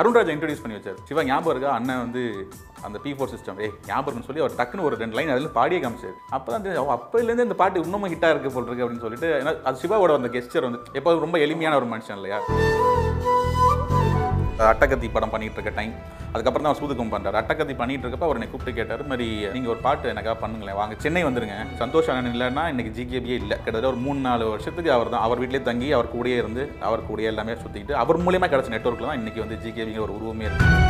Arunraj introduce பண்ணி வச்சார். சிவா ஞாபகம் இருக்கா? அண்ணன் வந்து அந்த பி ஃபோர் சிஸ்டம் ஏய் ஞாபகம்னு சொல்லி அவர் டக்குன்னு ஒரு ரெண்டு லைன் அதில் பாடியே காமிச்சார். அப்போ தான் தெரிஞ்சு, அப்போலேருந்து இந்த பாட்டு இன்னமும் ஹிட்டாக இருக்கு போல் இருக்கு அப்படின்னு சொல்லிட்டு ஏன்னா அது சிவாவோட அந்த கெஸ்டர் வந்து எப்போ ரொம்ப எளிமையான ஒரு மனுஷன் இல்லையா? அட்டகத்தி படம் பண்ணிட்டு இருக்க டைம் அதுக்கப்புறம் தான் சூதுக்கம் பண்ணுறாரு அட்டகத்தி பண்ணிட்டு இருக்கப்ப அவர் என்னை கூப்பிட்டு கேட்டார் மாதிரி நீங்கள் ஒரு பாட்டு எனக்காக பண்ணுங்களேன். வாங்க சென்னை வந்துருங்க. சந்தோஷ் அண்ணன் இல்லைன்னா இன்னைக்கு ஜிகேபியே இல்லை. கிட்டத்தட்ட ஒரு மூணு நாலு வருஷத்துக்கு அவர் தான் அவர் வீட்டிலே தங்கி அவர் கூடயே இருந்து அவர் கூடயே எல்லாமே சுற்றிக்கிட்டு அவர் மூலியமாக கிடச்ச நெட்ஒர்க்கில் தான் இன்னைக்கு வந்து ஜிகேபிங்கிற ஒரு உருவமே இருக்குது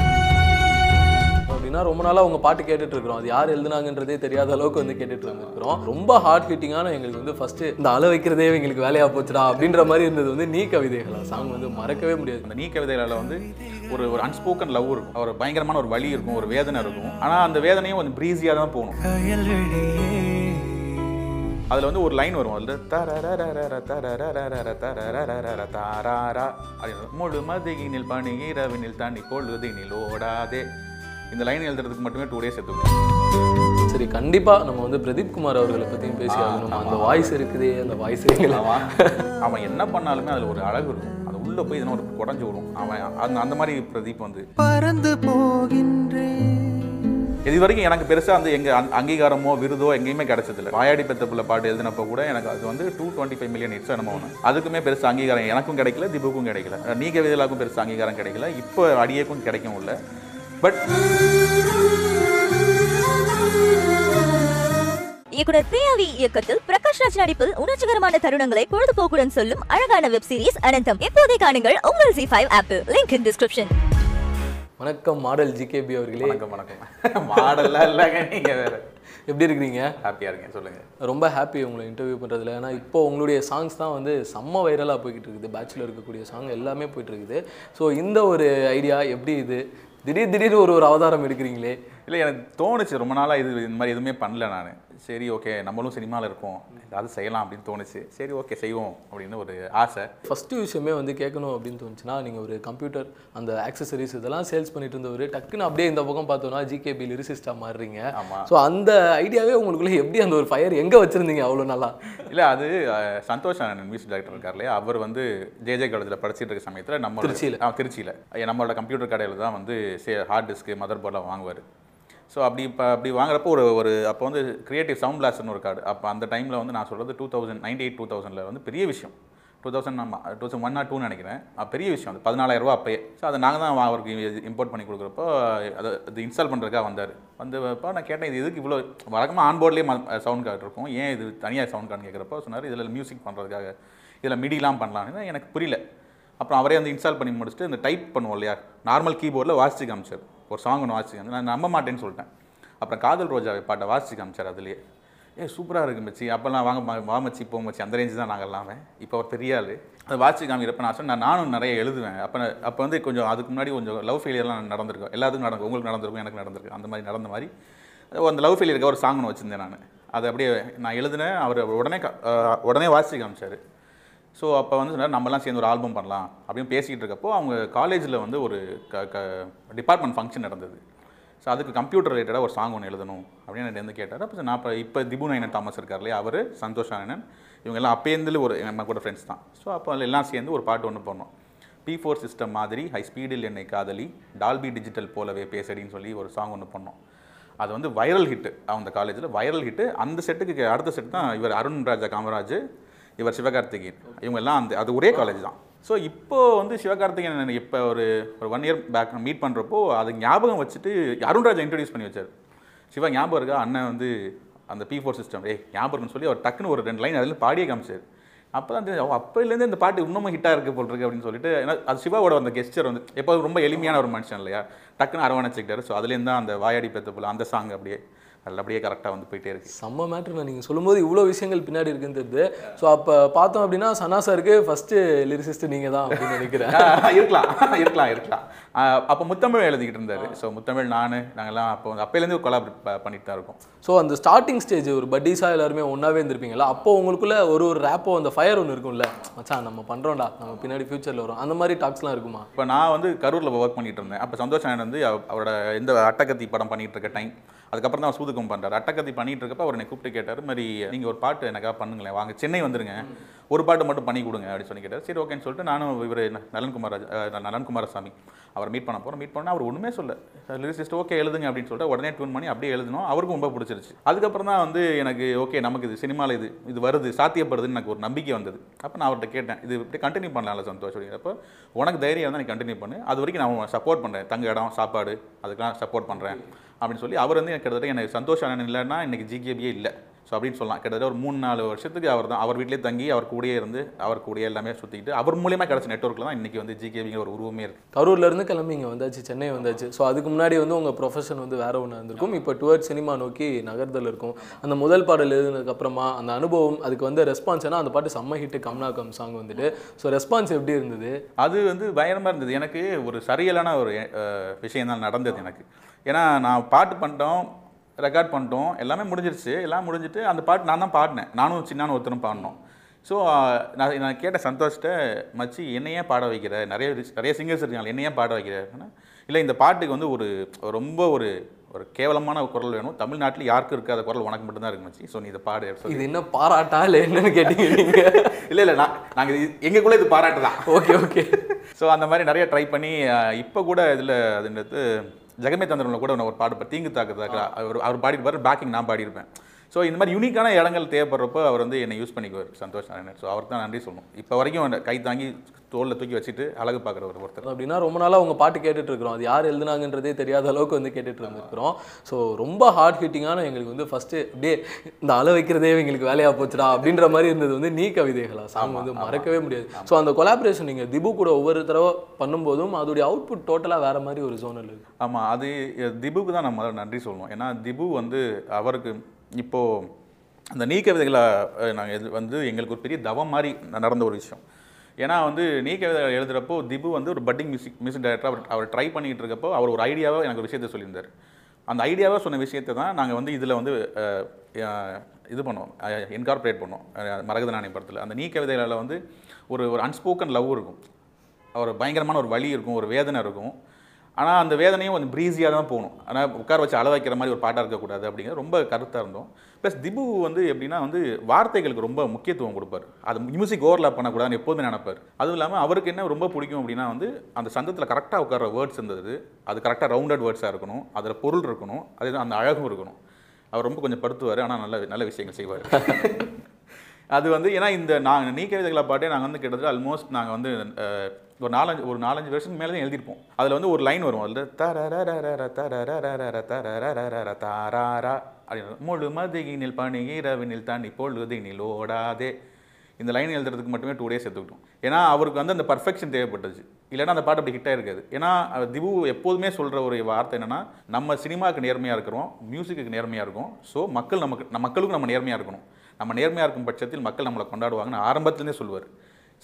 அப்படின்னா ரொம்ப நாளாக அவங்க பாட்டு கேட்டுட்டு இருக்கிறோம். அது யார் எழுதுனாங்கன்றதே தெரியாத அளவுக்கு வந்து கேட்டுட்டு இருந்திருக்கிறோம். ரொம்ப ஹார்ட் ஹிட்டிங்கான எங்களுக்கு வந்து ஃபர்ஸ்ட் இந்த அளவு வைக்கிறதே எங்களுக்கு வேலையா போச்சுடா அப்படின்ற மாதிரி இருந்தது வந்து நீ கவிதைகளா? சாங் வந்து மறக்கவே முடியாது. அந்த நீ கவிதைகளில் வந்து ஒரு ஒரு அன்ஸ்போக்கன் லவ் இருக்கும். ஒரு பயங்கரமான ஒரு வழி இருக்கும் ஒரு வேதனை இருக்கும். ஆனால் அந்த வேதனையும் கொஞ்சம் ப்ரீஸியாக தான் போகணும். அதில் வந்து ஒரு லைன் வரும். அதில் தரரரரர முழு மதியினில் பனி இரவினில் பொழுதினில் ஓடாதே இந்த லைன் எழுதுறதுக்கு மட்டுமே டூ டேஸ் எடுத்துக்கணும் சரி கண்டிப்பா நம்ம வந்து பிரதீப் குமார் அவர்களை பத்தியும் பேசி ஆகணும். அந்த வாய்ஸ் இருக்குதே அந்த வாய்ஸ் அவன் அவன் என்ன பண்ணாலுமே அதில் ஒரு அழகு இருக்கும். அது உள்ளே போய் இதனா ஒரு குடஞ்சு விடும் அவன் அந்த அந்த மாதிரி பிரதீப் வந்து. பறந்து போகின்றேன் இது வரைக்கும் எனக்கு பெருசாக வந்து எங்க அங்க- அங்கீகாரமோ விருதோ எங்கேயுமே கிடைச்சதில்ல. வாயாடி பெத்த புள்ள பாட்டு எழுதினப்ப கூட எனக்கு அது வந்து two twenty five million hits என்னமோ ஒன்று அதுக்குமே பெருசா அங்கீகாரம் எனக்கும் கிடைக்கல திபுக்கும் கிடைக்கல. நீங்க விதலாக்கும் பெருசா அங்கீகாரம் கிடைக்கல. இப்போ அடியேக்கும் கிடைக்கும் இல்லை. பட் இயக்குனர் பிரியாவி இயக்கத்தில் பிரகாஷ் ராஜ் நடிப்பில் உணர்ச்சிகரமான தருணங்களை பொழுதுபோக்குடன் சொல்லும் அழகான வெப் சீரிஸ் அனந்தம். இப்போதே காணுங்கள் உங்கள் ஜி ஃபைவ் ஆப்பில் லிங்க் இன் டிஸ்கிரிப்ஷன் வணக்கம் மாடல் ஜிகேபி அவர்களே. வணக்கம் வணக்கம். மாடல்லாம் இல்லைங்க நீங்க வேற. எப்படி இருக்கிறீங்க? ஹாப்பியாக இருக்கேன் சொல்லுங்க. ரொம்ப ஹாப்பி உங்களை இன்டர்வியூ பண்ணுறதுல ஏன்னா இப்போ உங்களுடைய சாங்ஸ் தான் வந்து செம்ம வைரலாக போய்கிட்டு இருக்குது. பேச்சுலர் இருக்கக்கூடிய சாங் எல்லாமே போயிட்டு இருக்குது. ஸோ இந்த ஒரு ஐடியா எப்படி இது? திடீர் திடீர்னு ஒரு ஒரு அவதாரம் எடுக்கிறீங்களே? இல்லை எனக்கு தோணுச்சு. ரொம்ப நாளாக இது இந்த மாதிரி எதுவுமே பண்ணல நான். சரி ஓகே நம்மளும் சினிமாவில் இருக்கோம். ஏதாவது செய்யலாம் அப்படின்னு தோணுச்சு. சரி ஓகே செய்வோம் அப்படின்னு ஒரு ஆசை. ஃபஸ்ட்டு விஷயமே வந்து கேட்கணும் அப்படின்னு தோணுச்சுன்னா நீங்கள் ஒரு கம்ப்யூட்டர் அந்த ஆக்சசரிஸ் இதெல்லாம் சேல்ஸ் பண்ணிட்டு இருந்தவர் டக்குன்னு அப்படியே இந்த பக்கம் பார்த்தோன்னா ஜிகேபி லிரிசிஸ்டாக மாறுறீங்க. ஆமா. ஸோ அந்த ஐடியாவே உங்களுக்குள்ள எப்படி அந்த ஒரு ஃபயர் எங்கே வச்சுருந்தீங்க அவ்வளோ நல்லா இல்லை அது சந்தோஷ் அண்ணன் மியூசிக் டைரக்டர் இருக்கார் இல்லையா அவர் வந்து ஜேஜே காலேஜில் படிச்சிட்டு இருக்க சமயத்தில் நம்ம திருச்சியில. ஆ திருச்சியில். நம்மளோட கம்ப்யூட்டர் கடையில் தான் வந்து ஹார்ட் டிஸ்க்கு மதர் போர்டெலாம் வாங்குவார். ஸோ அப்படி இப்போ அப்படி வாங்குறப்போ ஒரு ஒரு அப்போ வந்து கிரியேட்டிவ் சவுண்ட் பிளாஸ்ட்னு ஒரு கார்டு அப்போ அந்த டைமில் வந்து நான் சொல்கிறது two thousand ninety eight two தௌசண்டில் வந்து பெரிய விஷயம். டூ தௌசண்ட் நம்ம டூ தௌசண்ட் ஒன் ஆர் டூன்னு நினைக்கிறேன். பெரிய விஷயம். அது பதினாலாயிரரூவா அப்பயே. ஸோ அதை நாங்கள் தான் அவருக்கு இம்போர்ட் பண்ணி கொடுக்குறப்போ அதை அது இன்ஸ்டால் பண்ணுறதுக்காக வந்தார். வந்தப்போ நான் கேட்டேன் இது எதுக்கு இவ்வளோ வழக்கமாக ஆன்போர்ட்லேயே சவுண்ட் கார்டு இருக்கும். ஏன் இது தனியாக சவுண்ட் கார்டு கேட்குறப்போ சொன்னார் இதில் மியூசிக் பண்ணுறதுக்காக இதில் மிடிலாம் பண்ணலான்னு எனக்கு புரியல. அப்புறம் அவரே வந்து இன்ஸ்டால் பண்ணி முடிச்சுட்டு இந்த டைப் பண்ணுவோம் இல்லையா? நார்மல் கீபோர்டில் வாசிச்சு காமிச்சார். ஒரு சாங் ஒன்று வாசிச்சு நான் நம்ப மாட்டேன்னு சொல்லிட்டேன். அப்புறம் காதல் ரோஜா பாட்டை வாசிச்சு காமிச்சார் அதுலேயே. ஏ சூப்பராக இருக்கு மச்சி. அப்போல்லாம் வாங்க மா- வா மச்சி போ மச்சி. அந்த ரேஞ்சு தான் நாங்கள் எல்லாமே இப்போ அவர் பெரிய ஆள். அதை வாட்சி காமிக்கிறப்ப நான் சொன்னேன் நானும் நிறைய எழுதுவேன். அப்போ அப்போ வந்து கொஞ்சம் அதுக்கு முன்னாடி கொஞ்சம் லவ் ஃபெயிலியர்லாம் நடந்திருக்கும். எல்லாத்துக்கும் நடக்கும் உங்களுக்கு நடந்திருக்கும் எனக்கு நடந்திருக்கு அந்த மாதிரி நடந்த மாதிரி. அந்த லவ் ஃபெயிலியருக்கு ஒரு சாங் ஒன்று வச்சுருந்தேன் நான். அதை அப்படியே நான் எழுதினேன். அவர் உடனே கா- உடனே வாசிச்சு காமிச்சார். ஸோ அப்போ வந்து சொன்னார் நம்மலாம் சேர்ந்து ஒரு ஆல்பம் பண்ணலாம். அப்படின்னு பேசிக்கிட்டு இருக்கப்போ அவங்க காலேஜில் வந்து ஒரு க க டிபார்ட்மெண்ட் ஃபங்க்ஷன் நடந்தது. ஸோ அதுக்கு கம்ப்யூட்டர் ரிலேட்டடாக ஒரு சாங் ஒன்று எழுதணும் அப்படின்னு என்ன கேட்டார். அப்போ நான் இப்போ இப்போ திபு நயனன் தாமஸ் இருக்கார் இல்லையா? அவர் சந்தோஷ் நாராயணன் இவங்க எல்லாம் அப்பேருந்து ஒரு நம்ம கூட ஃப்ரெண்ட்ஸ் தான். ஸோ அப்போ அதில் எல்லாம் சேர்ந்து ஒரு பாட்டு ஒன்று பண்ணோம் பி ஃபோர் சிஸ்டம் மாதிரி ஹை ஸ்பீடில் என்னை காதலி டால்பி டிஜிட்டல் போலவே பேசடின்னு சொல்லி ஒரு சாங் ஒன்று பண்ணோம் அது வந்து வைரல் ஹிட்டு அந்த காலேஜில் வைரல் ஹிட்டு அந்த செட்டுக்கு அடுத்த செட் தான் இவர் அருண் ராஜா காமராஜ் இவர் சிவகார்த்திகேயன். இவங்கெல்லாம் அந்த அது ஒரே காலேஜ் தான். ஸோ இப்போ வந்து சிவகார்த்திகேயன் இப்போ ஒரு ஒரு ஒன் இயர் பேக் மீட் பண்ணுறப்போ அது ஞாபகம் வச்சுட்டு அருண் ராஜா இன்ட்ரடியூஸ் பண்ணி வச்சார். சிவா ஞாபகம் இருக்கா? அண்ணன் வந்து அந்த பி ஃபோர் சிஸ்டம் ஏய் ஞாபகம்னு சொல்லி அவர் டக்குன்னு ஒரு ரெண்டு லைன் அதில் பாடியே காமிச்சார். அப்போ தான் தெரிஞ்சு, அப்போலேருந்து இந்த பாட்டு இன்னமும் ஹிட்டாக இருக்குது போல் இருக்கு அப்படின்னு சொல்லிட்டு ஏன்னா அது சிவாவோட அந்த கெஸ்டர் வந்து எப்போது ரொம்ப எளிமையான ஒரு மனுஷன் இல்லையா? டக்குன்னு அரவணைச்சிக்கிட்டாரு. ஸோ அதுலேருந்து தான் அந்த வாயாடி பெத்த போல அந்த சாங் அப்படியே அப்படியே கரெக்டாக வந்து போயிட்டே இருக்கு. செம்ம மேட்ரு நீங்கள் சொல்லும்போது இவ்வளோ விஷயங்கள் பின்னாடி இருக்குன்னு தெரியுது. ஸோ அப்போ பார்த்தோம் அப்படின்னா சனா சாருக்கு ஃபஸ்ட்டு லிரிசிஸ்ட் நீங்கள் தான் அப்படின்னு நினைக்கிறேன். இருக்கலாம். இருக்கலாம் இருக்கலாம். அப்போ முத்தமிழ் எழுதிக்கிட்டு இருந்தாரு. ஸோ முத்தமிழ் நான் நாங்கெல்லாம் அப்போ அப்போலேருந்து கொலாப் பண்ணிட்டு தான் இருக்கோம். ஸோ அந்த ஸ்டார்டிங் ஸ்டேஜ் ஒரு பட்டீஸாக எல்லாருமே ஒன்றாவே இருந்திருப்பீங்களா அப்போ உங்களுக்குள்ள ஒரு ஒரு ரேப்போ அந்த ஃபயர் ஒன்று இருக்கும்ல. மச்சான் நம்ம பண்ணுறோம்டா நம்ம பின்னாடி ஃபியூச்சரில் வரும். அந்த மாதிரி டாக்ஸ்லாம் இருக்குமா? இப்போ நான் வந்து கரூரில் ஒர்க் பண்ணிட்டு இருந்தேன். அப்போ சந்தோஷ் வந்து அவ- அவரோட இந்த அட்டகத்தி படம் பண்ணிட்டு இருக்க டைம் அதுக்கப்புறம் தான் சூதுக்கம் பண்ணுறாரு அட்டக்கத்தி பண்ணிட்டு இருக்கப்ப அவர் என்னை கூப்பிட்டு கேட்டார் மாதிரி நீங்கள் ஒரு பாட்டு எனக்காக பண்ணுங்களேன். வாங்க சென்னை வந்துருங்க. ஒரு பாட்டு மட்டும் பண்ணி கொடுங்க அப்படின்னு சொல்லி கேட்டார். சரி ஓகேன்னு சொல்லிட்டு நானும் இவர் நலன்குமார் நலன்குமாரசாமி அவர் மீட் பண்ண போகிறோம் மீட் பண்ணால் அவர் ஒன்றுமே சொல்ல லிரிசிஸ்ட் ஓகே எழுதுங்க அப்படின்னு சொல்லிட்டு உடனே ட்யூன் பண்ணி அப்படியே எழுதணும் அவருக்கும் ரொம்ப பிடிச்சிருச்சு. அதுக்கப்புறம் தான் வந்து எனக்கு ஓகே நமக்கு இது சினிமாவில் இது இது வருது சாத்தியப்படுதுன்னு எனக்கு ஒரு நம்பிக்கை வந்தது. அப்போ நான் அவர்கிட்ட கேட்டேன் இது இப்படி கண்டினியூ பண்ணலாம்ல சந்தோஷ்? அப்படிங்கிறப்போ உனக்கு தைரியம் தான் நீ கண்டினியூ பண்ணு. அது வரைக்கும் நான் சப்போர்ட் பண்ணுறேன் தங்க இடம் சாப்பாடு அதுக்கெல்லாம் சப்போர்ட் பண்ணுறேன் அப்படின்னு சொல்லி அவர் வந்து எனக்கு கிட்டத்தட்ட எனக்கு சந்தோஷம் இல்லைன்னா இன்றைக்கி ஜிகேபியே இல்லை. ஸோ அப்படின்னு சொல்லலாம். கிட்டத்தட்ட ஒரு மூணு நாலு வருஷத்துக்கு அவர் தான் அவர் வீட்டிலே தங்கி அவர் கூடயே இருந்து அவர் கூடயே எல்லாமே சுற்றிக்கிட்டு அவர் மூலியமாக கிடச்ச நெட்ஒர்க்கில் தான் இன்றைக்கி வந்து ஜிகேபிங்கிற ஒரு உருவமே இருக்குது கரூர்ல இருந்து கிளம்பி இங்கே வந்தாச்சு சென்னை வந்தாச்சு. ஸோ அதுக்கு முன்னாடி வந்து உங்கள் ப்ரொஃபஷன் வந்து வேற ஒன்று இருந்திருக்கும். இப்போ டுவர்ட் சினிமா நோக்கி நகர்தல் இருக்கும். அந்த முதல் பாடல் எழுதுனதுக்கு அப்புறமா அந்த அனுபவம் அதுக்கு வந்து ரெஸ்பான்ஸ் ஏன்னா அந்த பாட்டு செம்ம ஹிட் கம்னாக்கம் சாங் வந்துட்டு. ஸோ ரெஸ்பான்ஸ் எப்படி இருந்தது? அது வந்து பயங்கரமாக இருந்தது. எனக்கு ஒரு சரியலான ஒரு விஷயம் தான் நடந்தது எனக்கு. ஏன்னா நான் பாட்டு பண்ணிட்டோம் ரெக்கார்ட் பண்ணிட்டோம். எல்லாமே முடிஞ்சிருச்சு. எல்லாம் முடிஞ்சிட்டு அந்த பாட்டு நான் தான் பாடினேன். நானும் சின்னான ஒருத்தரும் பாடினோம். ஸோ நான் நான் கேட்ட சந்தோஷ்ட மச்சி என்னையே பாட வைக்கிற? நிறைய நிறைய சிங்கர்ஸ் இருக்காங்க என்னையே பாட வைக்கிற? இல்லை இந்த பாட்டுக்கு வந்து ஒரு ரொம்ப ஒரு ஒரு கேவலமான குரல் வேணும். தமிழ்நாட்டில் யாருக்கும் இருக்காத குரல் உனக்கு மட்டும்தான் இருக்கு மச்சி. ஸோ நீ இதை பாடு. இது என்ன பாராட்டா இல்லை என்னன்னு கேட்டீங்க இல்லை இல்லை. நான் நாங்கள் எங்களுக்குள்ளே இது பாராட்டு தான். Okay okay. ஸோ அந்த மாதிரி நிறைய ட்ரை பண்ணி இப்போ கூட இதில் அதுன்றது ஜெகமே தந்திரம்ல கூட ஒரு பாடு தீங்கு தாக்கு தாக்கு அவர் அவர் பாடிருப்பார் பேக்கிங் நான் பாடியிருப்பேன். ஸோ இந்த மாதிரி யூனிக்கான இடங்கள் தேவைப்படுறப்போ அவர் வந்து என்னை யூஸ் பண்ணிக்குவார். சந்தோஷ் நாராயணன். ஸோ அவருக்கு தான் நன்றி சொல்லணும். இப்போ வரைக்கும் கை தாங்கி தோளில் தூக்கி வச்சுட்டு அழகு பார்க்குற ஒரு ஒருத்தர் அப்படின்னா ரொம்ப நாளாக உங்க பாட்டு கேட்டுட்டு இருக்கிறோம். அது யார் எழுதுனாங்கன்றதே தெரியாத அளவுக்கு வந்து கேட்டுட்டு இருந்திருக்கிறோம். ஸோ ரொம்ப ஹார்ட் ஹிட்டிங்கான எங்களுக்கு வந்து ஃபர்ஸ்ட் அப்படியே இந்த அள வைக்கிறதே எங்களுக்கு வேலையா போச்சுடா அப்படின்ற மாதிரி இருந்தது வந்து நீ கவிதைகளா. சாங் வந்து மறக்கவே முடியாது. ஸோ அந்த கொலாபரேஷன் நீங்க திபு கூட ஒவ்வொரு தடவை பண்ணும்போதும் அதோடைய அவுட்புட் டோட்டலாக வேற மாதிரி ஒரு ஜோனல் இருக்கு. ஆமாம் அது திபுக்கு தான் நம்ம நன்றி சொல்லணும். ஏன்னா திபு வந்து அவருக்கு இப்போது அந்த நீ கவிதைகளை நாங்கள் இது வந்து எங்களுக்கு ஒரு பெரிய தவம் மாதிரி நடந்த ஒரு விஷயம். ஏன்னா வந்து நீ கவிதை எழுதுகிறப்போ திபு வந்து ஒரு பட்டிங் மியூசிக் மியூசிக் டைரக்டர் அவர் அவர் ட்ரை பண்ணிகிட்டு இருக்கப்போ அவர் ஒரு ஐடியாவாக எனக்கு ஒரு விஷயத்தை சொல்லியிருந்தார். அந்த ஐடியாவாக சொன்ன விஷயத்தை தான் நாங்கள் வந்து இதில் வந்து இது பண்ணோம். இன்கார்பரேட் பண்ணோம். மரகத நாணய படத்தில். அந்த நீ கவிதைகளில் வந்து ஒரு ஒரு அன்ஸ்போக்கன் லவ் இருக்கும். ஒரு பயங்கரமான ஒரு வழி இருக்கும். ஒரு வேதனை இருக்கும். ஆனால் அந்த வேதனையும் கொஞ்சம் ப்ரீஸியாக தான் போகணும். ஆனால் உட்கார வச்சு அள வைக்கிற மாதிரி ஒரு பாட்டாக இருக்கக்கூடாது அப்படிங்கிறது ரொம்ப கருத்தாக இருந்தோம். ப்ளஸ் திபு வந்து எப்படின்னா வந்து வார்த்தைகளுக்கு ரொம்ப முக்கியத்துவம் கொடுப்பார். அது மியூசிக் ஓவர்லாப் பண்ணக்கூடாதுன்னு எப்போதுமே நினைப்பார். அதுவும் இல்லாமல் அவருக்கு என்ன ரொம்ப பிடிக்கும் அப்படின்னா வந்து அந்த சந்தத்தில் கரெக்டாக உட்கார வேர்ட்ஸ் இருந்தது. அது கரெக்டாக ரவுண்டட் வேர்ட்ஸாக இருக்கணும். அதில் பொருள் இருக்கணும். அதே அந்த அழகும் இருக்கணும். அவர் ரொம்ப கொஞ்சம் படுத்துவார். ஆனால் நல்ல நல்ல விஷயங்கள் செய்வார். அது வந்து ஏன்னா இந்த நாங்கள் நீ கவிதைகளை பாட்டே நாங்கள் வந்து கிட்டத்தட்ட ஆல்மோஸ்ட் நாங்கள் வந்து ஒரு நாலஞ்சு ஒரு நாலஞ்சு வருஷத்துக்கு மேலே தான் எழுதியிருப்போம். அதில் வந்து ஒரு லைன் வரும். அதில் தரரரரர அப்படின்னு முழு மதுகினில் பனி இரவினில் தண்ணி பொழுதினில் ஓடாதே. இந்த லைன் எழுதுறதுக்கு மட்டுமே டூ டேஸ் எடுத்துக்கிட்டோம். ஏன்னா அவருக்கு வந்து அந்த பர்ஃபெக்ஷன் தேவைப்பட்டுச்சு. இல்லைன்னா அந்த பாட்டு அப்படி ஹிட்டாக இருக்காது ஏன்னா திபு எப்போதுமே சொல்கிற ஒரு வார்த்தை என்னென்னா நம்ம சினிமாவுக்கு நேர்மையாக இருக்கிறோம் மியூசிக்கு நேர்மையாக இருக்கும். ஸோ மக்கள் நமக்கு நம்ம மக்களுக்கும் நம்ம நேர்மையாக இருக்கணும். நம்ம நேர்மையாக இருக்கும் பட்சத்தில் மக்கள் நம்மளை கொண்டாடுவாங்கன்னு ஆரம்பத்துலேருந்தே சொல்லுவார்.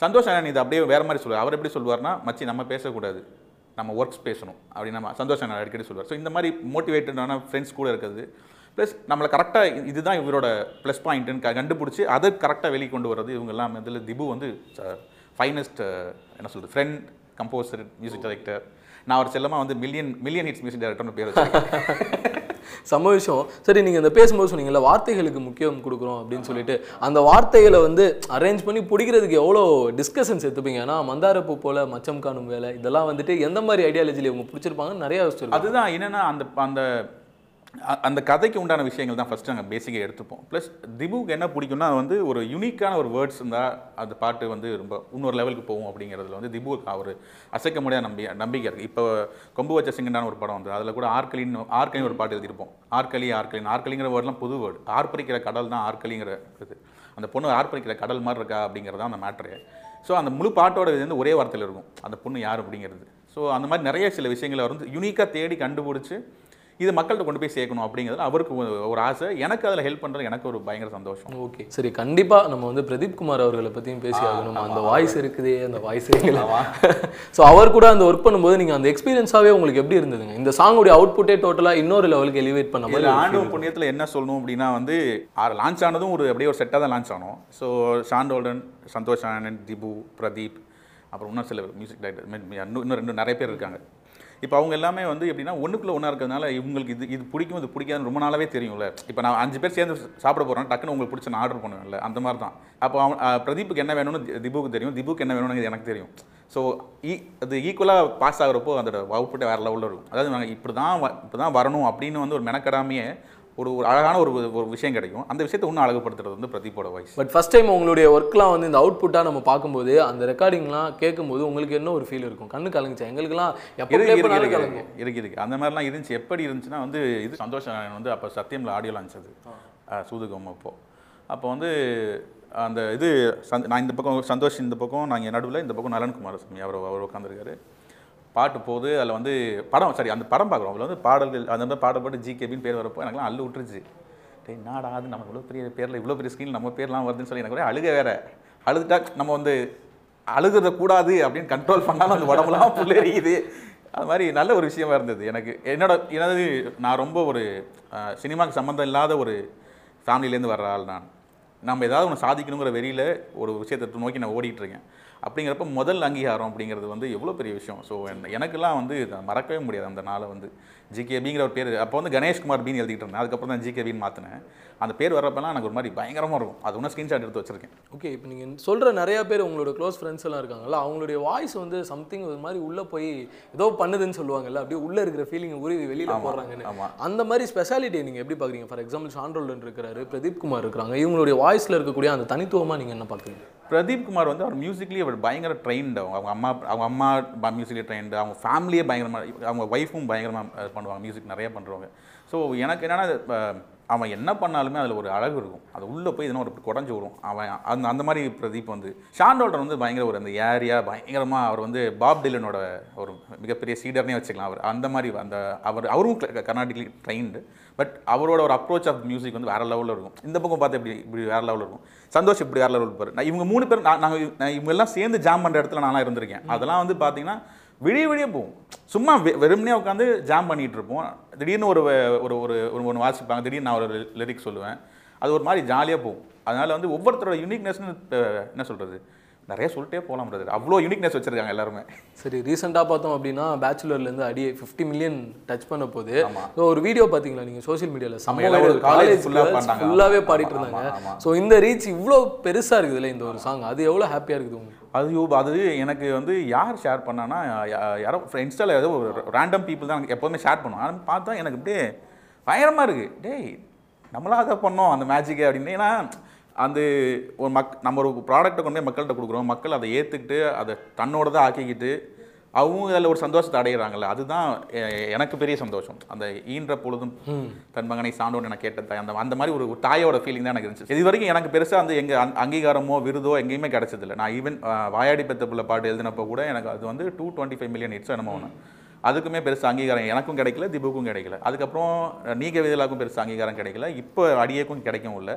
சந்தோஷ் அண்ணன் இது அப்படியே வேறு மாதிரி சொல்லுவார். அவர் எப்படி சொல்லுவார்னா மச்சி நம்ம பேசக்கூடாது. நம்ம ஒர்க்ஸ் பேசணும். அப்படின்னு நம்ம சந்தோஷ் அண்ணன் அடிக்கடி சொல்லுவார். ஸோ இந்த மாதிரி மோட்டிவேட்டடான ஃப்ரெண்ட்ஸ் கூட இருக்கிறது. ப்ளஸ் நம்மளை கரெக்டாக இதுதான் இவரோட ப்ளஸ் பாயிண்ட்டுன்னு கண்டுபிடிச்சி அதை கரெக்டாக வெளியே கொண்டு வர்றது இவங்க எல்லாம் இதில் திபு வந்து ஃபைனஸ்ட் என்ன சொல்கிறது ஃப்ரெண்ட் கம்போசர் மியூசிக் டைரக்டர் நான் ஒரு செல்லமாக வந்து மில்லியன் மில்லியன் ஹிட்ஸ் மியூசிக் டைரக்டர்னு பேர் வச்சேன் சம விஷயம். சரி நீங்கள் இந்த பேசும்போது சொன்னீங்கல்ல வார்த்தைகளுக்கு முக்கியம் கொடுக்குறோம் அப்படின்னு சொல்லிட்டு அந்த வார்த்தைகளை வந்து அரேஞ்ச் பண்ணி பிடிக்கிறதுக்கு எவ்வளோ டிஸ்கஷன்ஸ் எடுத்துப்பீங்க? ஏன்னா மந்தாரப்பூ போல மச்சம் காணும் வேலை இதெல்லாம் வந்துட்டு எந்த மாதிரி ஐடியாலஜியில் இவங்க பிடிச்சிருப்பாங்கன்னு நிறைய யோசிச்சிருக்காங்க அதுதான் என்னென்னா அந்த அந்த அந்த கதைக்கு உண்டான விஷயங்கள் தான் ஃபஸ்ட்டு நாங்கள் பேசிக்காக எடுத்துப்போம். ப்ளஸ் திபுக்கு என்ன பிடிக்கும்னா வந்து ஒரு யூனிக்கான ஒரு வேர்ட்ஸ் இருந்தால் அந்த பாட்டு வந்து ரொம்ப இன்னொரு லெவலுக்கு போகும் அப்படிங்கிறதுல வந்து திபுக்கு அவர் அசைக்க முடியாத நம்பி நம்பிக்கை இருக்குது இப்போ கொம்பு வச்ச சிங்கண்டான ஒரு படம் வந்து அதில் கூட ஆர்கலின்னு ஆர்கலின்னு ஒரு பாட்டு எழுதியிருப்போம். ஆர்கலி ஆர்கலின் ஆர்கலிங்கிற வேர்ட்லாம் புது வேர்டு ஆர்ப்பரிக்கிற கடல் தான் ஆர்கலிங்கிற இது. அந்த பொண்ணு ஆர்ப்பரிக்கிற கடல் மாதிரி இருக்கா அப்படிங்கிறது தான் அந்த மேட்ரு ஸோ அந்த முழு பாட்டோட இது வந்து ஒரே வார்த்தையில் இருக்கும். அந்த பொண்ணு யார் அப்படிங்கிறது. ஸோ அந்த மாதிரி நிறைய சில விஷயங்களை வந்து யூனிக்காக தேடி கண்டுபிடிச்சி இது மக்கள்கிட்ட கொண்டு போய் சேர்க்கணும் அப்படிங்கிறதுல அவருக்கு ஒரு- ஆசை. எனக்கு அதில் ஹெல்ப் பண்ணுறது எனக்கு ஒரு பயங்கர சந்தோஷம். ஓகே. சரி கண்டிப்பா நம்ம வந்து பிரதீப் குமார் அவர்களை பத்தியும் பேசி ஆகணும். அந்த வாய்ஸ் இருக்குதே அந்த வாய்ஸ் ஸோ அவர் கூட அந்த ஒர்க் பண்ணும்போது நீங்க அந்த எக்ஸ்பீரியன்ஸாவே உங்களுக்கு எப்படி இருந்ததுங்க? இந்த சாங்குடைய அவுட்புட்டே டோட்டலா இன்னொரு லெவலுக்கு எலிவேட் பண்ண மாதிரி ஆண்டவ புண்ணியத்தில் என்ன சொல்லணும் அப்படின்னா வந்து லான்ச் ஆனதும் ஒரு அப்படியே ஒரு செட்டாக தான் லான்ச் ஆனோம். So Sean Roldan Santhosh Anand Dhibu Pradeep அப்புறம் இன்னும் சில மியூசிக் டைரக்டர் இன்னும் இன்னும் ரெண்டு நிறைய பேர் இருக்காங்க. இப்போ அவங்க எல்லாமே வந்து எப்படின்னா ஒன்றுக்குள்ளே ஒன்றா இருக்கிறதுனால இவங்களுக்கு இது இது பிடிக்கும் இது பிடிக்காதுன்னு ரொம்ப நாளாவே தெரியும்ல. இப்போ நான் அஞ்சு பேர் சேர்ந்து சாப்பிட போகிறோம் டக்குன்னு உங்களுக்கு பிடிச்ச நான் ஆர்டர் பண்ணுவேன்ல அந்த மாதிரி தான் அப்போ அவன் பிரதீப்புக்கு என்ன வேணும்னு திபுக்கு தெரியும் திபுக்கு என்ன வேணும்னு எனக்கு தெரியும். ஸோ ஈ e, அது ஈக்குவலாக பாஸ் ஆகுறப்போ அதோட அவுட்புட்டை வேறு லெவலில் இருக்கும். அதாவது நாங்கள் இப்படி தான் இப்படி தான் வரணும் அப்படின்னு வந்து ஒரு மெனக்கடாமையே ஒரு ஒரு அழகான ஒரு ஒரு விஷயம் கிடைக்கும். அந்த விஷயத்தை இன்னும் அழகுபடுத்துறது வந்து பிரதீப்போட வாய்ஸ் பட் ஃபர்ஸ்ட் டைம் உங்களுடைய ஒர்க்லாம் வந்து இந்த அவுட்புட்டாக நம்ம பார்க்கும்போது அந்த ரெக்கார்டிங்லாம் கேட்கும்போது உங்களுக்கு என்ன ஒரு ஃபீல் இருக்கும்? கண்ணு கலங்குச்சா? எங்களுக்குலாம் இருக்கு இருக்கு அந்த மாதிரிலாம் இருந்துச்சு. எப்படி இருந்துச்சுன்னா வந்து இது சந்தோஷம் வந்து அப்போ சத்தியமில் ஆடியோ லான்ச் அது. சூதுகம் அப்போ. அப்போ வந்து அந்த இது சந்த் நான் இந்த பக்கம் சந்தோஷ் இந்த பக்கம் நாங்கள் நடுவில் இந்த பக்கம் நலன் குமாரசாமி அவர் அவர் உட்காந்துருக்காரு பாட்டு போகுது அதில் வந்து படம் சரி அந்த படம் பார்க்குறோம். அதில் வந்து பாடல்கள் அந்த மாதிரி பாடல் போட்டு ஜிகேபின்னு பேர் வரப்போ எனக்குலாம் அள்ளு விட்டுருச்சு. டே நாடா அது? நம்ம இவ்வளோ பெரிய பேரில் இவ்வளோ பெரிய ஸ்க்ரீன் நம்ம பேர்லாம் வருதுன்னு சொல்லி எனக்கு ஒரே அழுக வேற. அழுதுட்டா நம்ம வந்து அழுகிறத கூடாது அப்படின்னு கண்ட்ரோல் பண்ணாலும் அந்த உடம்புலாம் புள்ளேறியுது அது மாதிரி நல்ல ஒரு விஷயமா இருந்தது எனக்கு. என்னோட எனது நான் ரொம்ப ஒரு சினிமாவுக்கு சம்மந்தம் இல்லாத ஒரு ஃபேமிலியிலேருந்து வர்ற ஆள் நான். நம்ம ஏதாவது ஒன்று சாதிக்கணுங்கிற வெறியில் ஒரு விஷயத்தை நோக்கி நான் ஓடிட்டு இருக்கேன். அப்படிங்கிறப்ப முதல் அங்கீகாரம் அப்படிங்கிறது வந்து எவ்வளோ பெரிய விஷயம். ஸோ எனக்கெல்லாம் வந்து மறக்கவே முடியாது அந்த நாளை வந்து. ஜிகேபிங்கிற ஒரு பேர் அப்போ வந்து கணேஷ்குமார் பின்னு எழுதிட்டு இருந்தேன். அதுக்கப்புறம் தான் ஜிகேபின்னு மாற்றினேன் அந்த பேர் வர்றப்பெல்லாம் எனக்கு ஒரு மாதிரி பயங்கரமாக இருக்கும். அது ஒன்றும் ஸ்க்ரீன்ஷாட் எடுத்து வச்சிருக்கேன். ஓகே இப்போ நீங்கள் சொல்கிற நிறைய பேர் உங்களோட க்ளோஸ் ஃப்ரெண்ட்ஸ் எல்லாம் இருக்காங்கல்ல அவங்களுடைய வாய்ஸ் வந்து சம்திங் ஒரு மாதிரி உள்ளே போய் ஏதோ பண்ணுதுன்னு சொல்லுவாங்கல்ல அப்படியே உள்ளே இருக்கிற ஃபீலிங் உருவி வெளியில் போடுறாங்கன்னு. அந்த மாதிரி ஸ்பெஷாலிட்டியை நீங்கள் எப்படி பார்க்குறீங்க ஃபார் எக்ஸாம்பிள் ஷான்ரோல்டன் இருக்கிறாரு பிரதீப் குமார் இருக்கிறாங்க. இவங்களுடைய வாய்ஸில் இருக்கக்கூடிய அந்த தனித்துவமாக நீங்கள் என்ன பார்க்குறீங்க பிரதீப் குமார் வந்து அவர் மியூசிக்லி அவர் பயங்கர ட்ரெயின்டு அவங்க அவங்க அம்மா அவங்க அம்மா மியூசிக்லி ட்ரெயின்டு அவங்க ஃபேமிலியே பயங்கரமாக அவங்க ஒய்ஃபும் பயங்கரமாக பண்ணுவாங்க. மியூசிக் நிறைய பண்ணுறவங்க ஸோ எனக்கு என்னென்னா அவன் என்ன பண்ணாலுமே அதில் ஒரு அழகு இருக்கும். அது உள்ளே போய் இதனால் ஒரு குறைஞ்சி விடும். அவன் அந்த அந்த மாதிரி பிரதீப் வந்து ஷான் வந்து பயங்கர ஒரு அந்த ஏரியா பயங்கரமாக அவர் வந்து பாப் டில்லனோட ஒரு மிகப்பெரிய சீடர்னே வச்சுக்கலாம் அவர். அந்த மாதிரி அந்த அவர் அவரும் கர்நாடிக்லி ட்ரெயின்டு பட் அவரோட ஒரு அப்ரோச் ஆஃப் மியூசிக் வந்து வேறு லெவலில் இருக்கும். இந்த பக்கம் பார்த்தா இப்படி இப்படி வேறு லெவலில் இருக்கும். சந்தோஷ் இப்படி வேறு லெவலில் இருப்பார். நான் இவங்க மூணு பேர் நான் நாங்கள் நான் இவங்க எல்லாம் சேர்ந்து ஜாம் பண்ணுற இடத்துல நான்லாம் இருந்திருக்கேன். அதெல்லாம் வந்து பார்த்தீங்கன்னா விடிய விடிய போகும். சும்மா வெறுமனே உட்காந்து ஜாம் பண்ணிட்டு இருப்போம். திடீர்னு ஒரு ஒரு ஒரு ஒன்று வாசிப்பாங்க. திடீர்னு நான் ஒரு லிரிக்ஸ் சொல்லுவேன். அது ஒரு மாதிரி ஜாலியாக போகும். அதனால் வந்து ஒவ்வொருத்தரோட யூனிக்னஸ்னு என்ன சொல்கிறது நிறைய சொல்லிட்டே போகலாம் பிரதர் அவ்வளோ யூனிக்னஸ் வச்சுருக்காங்க எல்லாருமே. சரி ரீசெண்டாக பார்த்தோம் அப்படின்னா பேச்சுலர்லேருந்து அடியே ஃபிஃப்டி மில்லியன் டச் பண்ண போது. So, ஒரு வீடியோ பார்த்தீங்களா நீங்கள் சோஷியல் மீடியாவில் ஆ பாடினாங்க. ஃபுல்லாகவே பாடிட்டு இருந்தாங்க. ஸோ இந்த ரீச் இவ்வளோ பெருசாக இருக்குதுல்ல இந்த ஒரு சாங் அது எவ்வளோ ஹாப்பியாக இருக்குது உங்களுக்கு? அது அது எனக்கு வந்து யார் ஷேர் பண்ணான்னா யாரோ இன்ஸ்டாவில் ஏதோ ஒரு ரேண்டம் பீப்புள் தான் எனக்கு எப்போதுமே ஷேர் பண்ணுவோம் ஆனால் பார்த்தா எனக்கு அப்படியே பயங்கரமாக இருக்குது டேய் நம்மளா அதை பண்ணோம் அந்த மேஜிக்கை அப்படின்னு. ஏன்னா அந்த ஒரு மக் நம்ம ஒரு ப்ராடக்ட்டை கொண்டு போய் மக்கள்கிட்ட கொடுக்குறோம். மக்கள் அதை ஏற்றுக்கிட்டு அதை தன்னோட தான் ஆக்கிக்கிட்டு அவங்க அதில் ஒரு சந்தோஷத்தை அடையிறாங்கல்ல அதுதான் எனக்கு பெரிய சந்தோஷம். அந்த ஈன்ற பொழுதும் தன் மகனை சான்றோன்னு எனக்கு கேட்ட தாய் அந்த அந்த மாதிரி ஒரு தாயோட ஃபீலிங் தான் எனக்கு இருந்துச்சு. இது வரைக்கும் எனக்கு பெருசாக அந்த எங்கள் அங்கீகாரமோ விருதோ எங்கேயுமே கிடைச்சதில்ல. நான் ஈவன் வாயாடி பெத்த பிள்ளை பாட்டு எழுதினப்போ கூட எனக்கு அது வந்து two twenty five million hits என்னமோ ஒன்று அதுக்குமே பெருசு அங்கீகாரம் எனக்கும் கிடைக்கல திபுக்கும் கிடைக்கல. அதுக்கப்புறம் நீக விதலாக்கும் பெருசு அங்கீகாரம் கிடைக்கல. இப்போ அடியேக்கும் கிடைக்கவும் இல்லை.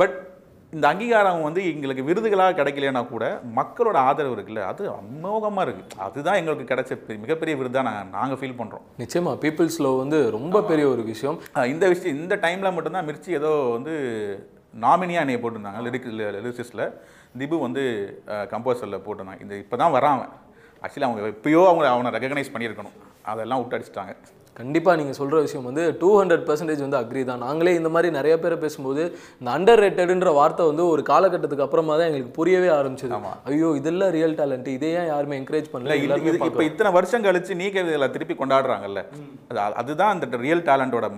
பட் இந்த அங்கீகாரம் வந்து எங்களுக்கு விருதுகளாக கிடைக்கலனா கூட மக்களோட ஆதரவு இருக்குல்ல அது அமோகமாக இருக்குது அதுதான் எங்களுக்கு கிடைச்ச மிகப்பெரிய விருதாக நான் நாங்கள் ஃபீல் பண்ணுறோம் நிச்சயமா பீப்புள்ஸ் லோ வந்து ரொம்ப பெரிய ஒரு விஷயம். இந்த விஷயம் இந்த டைமில் மட்டும்தான் மிர்ச்சி ஏதோ வந்து நாமினியாக என்னைய போட்டிருந்தாங்க லிரிக் லிரிசிஸில் திபு வந்து கம்போசரில் போட்டிருந்தாங்க. இந்த இப்போ தான் வரான் ஆக்சுவலி அவங்க எப்பயோ அவங்க அவனை ரெகக்னைஸ் பண்ணியிருக்கணும். அதெல்லாம் விட்டு அடிச்சிட்டாங்க. கண்டிப்பாக நீங்கள் சொல்கிற விஷயம் வந்து டூ ஹண்ட்ரட் பர்சன்டேஜ் வந்து அக்ரி தான். நாங்களே இந்த மாதிரி நிறைய பேரை பேசும்போது இந்த அண்டர் ரேட்டடுன்ற வார்த்தை வந்து ஒரு காலகட்டத்துக்கு அப்புறமா தான் எங்களுக்கு புரியவே ஆரம்பிச்சது. ஐயோ இதெல்லாம் ரியல் டேலண்ட் இதே ஏன் யாருமே என்கரேஜ் பண்ணல? இப்போ. இத்தனை வருஷம் கழிச்சு நீ இதில் திருப்பி கொண்டாடுறாங்கல்ல. அது அதுதான் அந்த ரியல் டேலண்டோட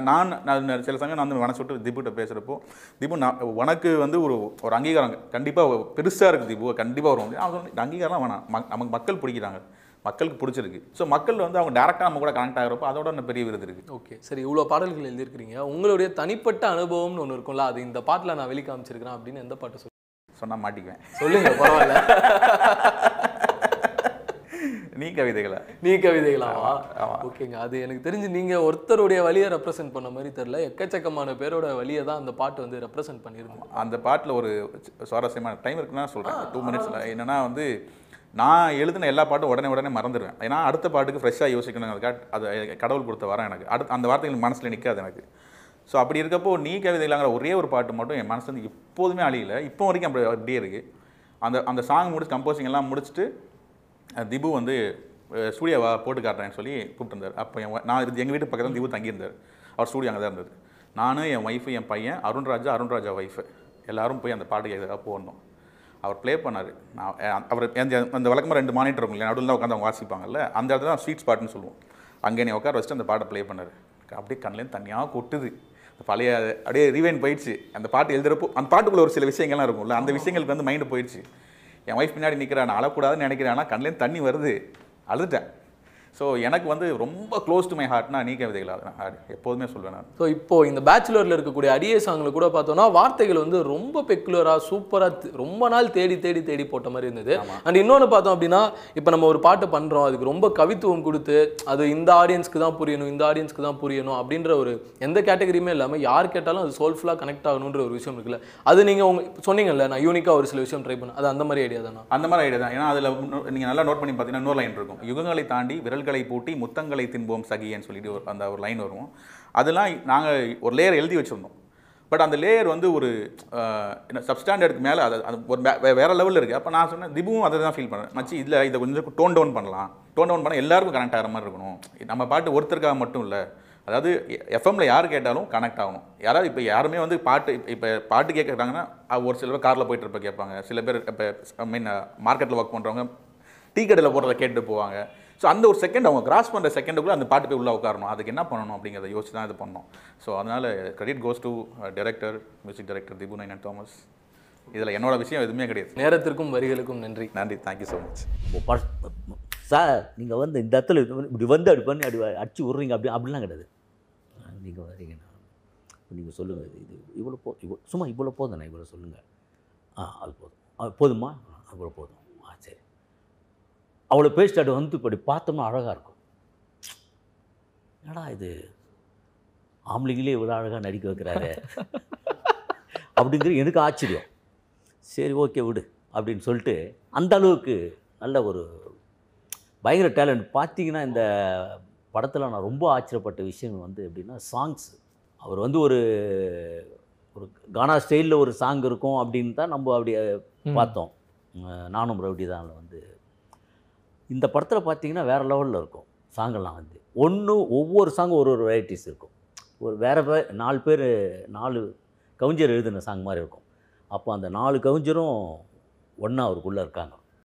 நான் நான் சில சமயம் நான் வந்து விட்டு திபுட்ட பேசுகிறப்போ திபு நான் உனக்கு வந்து ஒரு ஒரு அங்கீகாரம் கண்டிப்பாக பெருசாக இருக்குது திபு கண்டிப்பாக வரும். அவன் அங்கீகாரம் வேணாம். மக்- நமக்கு மக்கள் பிடிக்கிறாங்க. மக்களுக்கு பிடிச்சிருக்கு. ஸோ மக்கள் வந்து அவங்க டேரெக்டாக நம்ம கூட கனெக்ட் ஆகிறப்போ அதோட இன்னும் பெரிய விருது இருக்குது ஓகே சரி இவ்வளோ பாடல்கள் எழுதியிருக்கிறீங்க. உங்களுடைய தனிப்பட்ட அனுபவம்னு ஒன்று இருக்கும்ல அது இந்த பாட்டில் நான் வெளி காமிச்சிருக்கிறேன் அப்படின்னு எந்த பாட்டு சொல்லு சொன்னால் மாட்டிக்குவேன். சொல்லுங்க பரவாயில்ல. நீ கவிதைகளை? நீ கவிதைகளாவா ஓகேங்க. அது எனக்கு தெரிஞ்சு நீங்க ஒருத்தருடைய வழியை ரெப்ரசென்ட் பண்ண மாதிரி தெரியல. எக்கச்சக்கமான பேரோட வழியை தான் அந்த பாட்டு வந்து ரெப்ரசென்ட் பண்ணியிருந்தோம் அந்த பாட்டில் ஒரு சுவாரஸ்யமான டைம் இருக்குன்னா சொல்கிறேன் டூ மினிட்ஸில் என்னன்னா வந்து நான் எழுதின எல்லா பாட்டும் உடனே உடனே மறந்துடுவேன். ஏன்னா அடுத்த பாட்டுக்கு ஃப்ரெஷ்ஷாக யோசிக்கணுங்கிறதுக்காக அது கடவுள் கொடுத்த வரம் எனக்கு. அடுத்து அந்த வார்த்தைகள் மனசில் நிற்காது எனக்கு. ஸோ அப்படி இருக்கப்போ நீ கவிதைகளாங்கிற ஒரே ஒரு பாட்டு மட்டும் என் மனசு வந்து எப்போதுமே அழியல. இப்போ வரைக்கும் அப்படி அப்படியே இருக்குது அந்த அந்த சாங் முடிச்சு கம்போசிங் எல்லாம் முடிச்சுட்டு திபு வந்து ஸ்டூடியோவா போட்டு காட்டுறேன்னு சொல்லி கூப்பிட்டுருந்தார். அப்போ என் நான் இருந்து எங்கள் வீட்டு பக்கத்தில் திபு தங்கியிருந்தார். அவர் ஸ்டூடியோ அங்கே தான் இருந்தது. நானும் என் ஒய்ஃபு என் பையன் அருண்ராஜா அருண்ராஜா ஒய்ஃபு எல்லாரும் போய் அந்த பாட்டு கேட்க போடணும் அவர் ப்ளே பண்ணார். நான் அவர் அந்த அந்த வழக்கமாக ரெண்டு மானிட்டர் இருக்கும் இல்லையா நடுவில் தான் உட்காந்து அவங்க வாசிப்பாங்கல்ல அந்த இடத்துல தான் ஸ்வீட் ஸ்பாட்னு சொல்லுவோம். அங்கே என்னை உட்கார வச்சுட்டு அந்த பாட்டை ப்ளே பண்ணார். அப்படியே கண்ணிலேருந்து தனியாக கொட்டுது. அந்த பழைய அப்படியே ரீவைன் போயிடுச்சு. அந்த பாட்டு எழுதுறப்போ அந்த பாட்டுக்குள்ள ஒரு சில விஷயங்கள்லாம் இருக்கும்ல அந்த விஷயங்களுக்கு வந்து மைண்டு போயிடுச்சு. என் ஒய்ஃப் பின்னாடி நிற்கிறேன் நான் அழக்கூடாதுன்னு நினைக்கிறேன் ஆனால் கண்ணிலேருந்து தண்ணி வருது. அழுதுட்டேன். ஸோ எனக்கு வந்து ரொம்ப க்ளோஸ் டு மை ஹார்ட்னா நீ கவிதைகள் ஹார்ட் எப்போதுமே சொல்வேன் நான். ஸோ இப்போ இந்த பேச்சுலரில் இருக்கக்கூடிய அடியே சாங்கில் கூட பார்த்தோம்னா வார்த்தைகள் வந்து ரொம்ப பெக்குலராக சூப்பராக ரொம்ப நாள் தேடி தேடி தேடி போட்ட மாதிரி இருந்தது. அண்ட் இன்னொன்று பார்த்தோம் அப்படின்னா இப்போ நம்ம ஒரு பாட்டு பண்ணுறோம் அதுக்கு ரொம்ப கவித்துவம் கொடுத்து அது இந்த ஆடியன்ஸ்க்கு தான் புரியணும் இந்த ஆடியன்ஸ்க்கு தான் புரியணும் அப்படின்ற ஒரு எந்த கேட்டகரியுமே இல்லாமல் யார் கேட்டாலும் அது சோல்ஃபுல்லாக கனெக்ட் ஆகணுன்ற ஒரு விஷயம் இருக்குல்ல. அது நீங்கள் உங்க சொன்னீங்கல்ல நான் யூனிக்காக ஒரு சில விஷயம் ட்ரை பண்ணேன் அது அந்த மாதிரி ஐடியா தானா? அந்த மாதிரி ஐடியா தான். ஏன்னா அதில் நீங்கள் நல்லா நோட் பண்ணி பார்த்தீங்கன்னா இன்னொரு லைன் இருக்கும். யுகங்களை தாண்டி விரல்களை பூட்டி முத்தங்களை தின்போம் சகின்னு சொல்லிட்டு ஒரு அந்த ஒரு லைன் வரும் அதெல்லாம் நாங்கள் ஒரு லேயர் எழுதி வச்சுருந்தோம். பட் அந்த லேயர் வந்து ஒரு என்ன சப்ஸ்டாண்டர்டுக்கு மேலே அது அது ஒரு வேறு லெவலில் இருக்குது அப்போ நான் சொன்னேன் திபுவும் அதை தான் ஃபீல் பண்ணுறேன் மச்சி இதில் இதை கொஞ்சம் டோன் டவுன் பண்ணலாம். டோன் டவுன் பண்ணால் எல்லாருக்கும் கனெக்ட் ஆகிற மாதிரி இருக்கணும். நம்ம பாட்டு ஒருத்தருக்காக மட்டும் இல்லை. அதாவது எஃப்எம்ல யார் கேட்டாலும் கனெக்ட் ஆகணும். யாராவது இப்போ யாருமே வந்து பாட்டு இப்போ பாட்டு கேட்குறாங்கன்னா ஒரு சில பேர் காரில் போயிட்டு இருப்ப கேட்பாங்க. சில பேர் இப்போ ஐ மீன் மார்க்கெட்டில் ஒர்க் பண்ணுறவங்க டீ கடையில் போடுறத கேட்டு போவாங்க. ஸோ அந்த ஒரு செகண்ட் அவங்க கிராஸ் பண்ணுற செகண்டுக்குள்ளே அந்த பாட்டு போய் உள்ளே உட்காரணும். அதுக்கு என்ன பண்ணணும் அப்படிங்கிறத யோசிச்சு தான் இது பண்ணோம். ஸோ அதனால் credit goes to director music director Dhibu Ninan Thomas இதில் என்னோட விஷயம் எதுவுமே கிடையாது. நேரத்திற்கும் வரிகளுக்கும் நன்றி. நன்றி. தேங்க்யூ ஸோ மச் சார் நீங்கள் வந்து இந்த இடத்துல இப்படி வந்து அப்படி பண்ணி அப்படி அடிச்சு விட்றீங்க அப்படி அப்படிலாம் கிடையாது. நீங்கள் வரீங்கண்ணா நீங்கள் சொல்லுங்கள் இது இது இவ்வளோ போ இவ்வளோ சும்மா இவ்வளோ போதுண்ணா இவ்வளோ சொல்லுங்கள் ஆ அது போதும். போதுமா? ஆ, இவ்வளோ போதும். அவ்வளோ பேசிட்டு வந்து இப்படி பார்த்தோம்னா அழகாக இருக்கும். என்னடா இது? ஆம்பளைங்களே இவ்வளோ அழகாக நடிக்க வைக்கிறாரு. அப்படிங்கிறது எனக்கு ஆச்சரியம். சரி ஓகே விடு அப்படின்னு சொல்லிட்டு அந்த அளவுக்கு நல்ல ஒரு பயங்கர டேலண்ட் பார்த்தீங்கன்னா இந்த படத்தில் நான் ரொம்ப ஆச்சரியப்பட்ட விஷயம் வந்து எப்படின்னா சாங்ஸ் அவர் வந்து ஒரு ஒரு கானா ஸ்டைலில் ஒரு சாங் இருக்கும் அப்படின்னு தான் நம்ம அப்படி ம். பார்த்தோம். நானும் ரவுடி தான் வந்து இந்த படத்தில் பார்த்தீங்கன்னா வேறு லெவலில் இருக்கும் சாங்கெல்லாம் வந்து. ஒன்று ஒவ்வொரு சாங்கும் ஒரு ஒரு வெரைட்டிஸ் இருக்கும். ஒரு வேறு பேர் நாலு பேர் நாலு கவிஞர் எழுதின சாங் மாதிரி இருக்கும். அப்போ அந்த நாலு கவிஞரும் ஒன்றா அவருக்குள்ளே இருக்காங்க.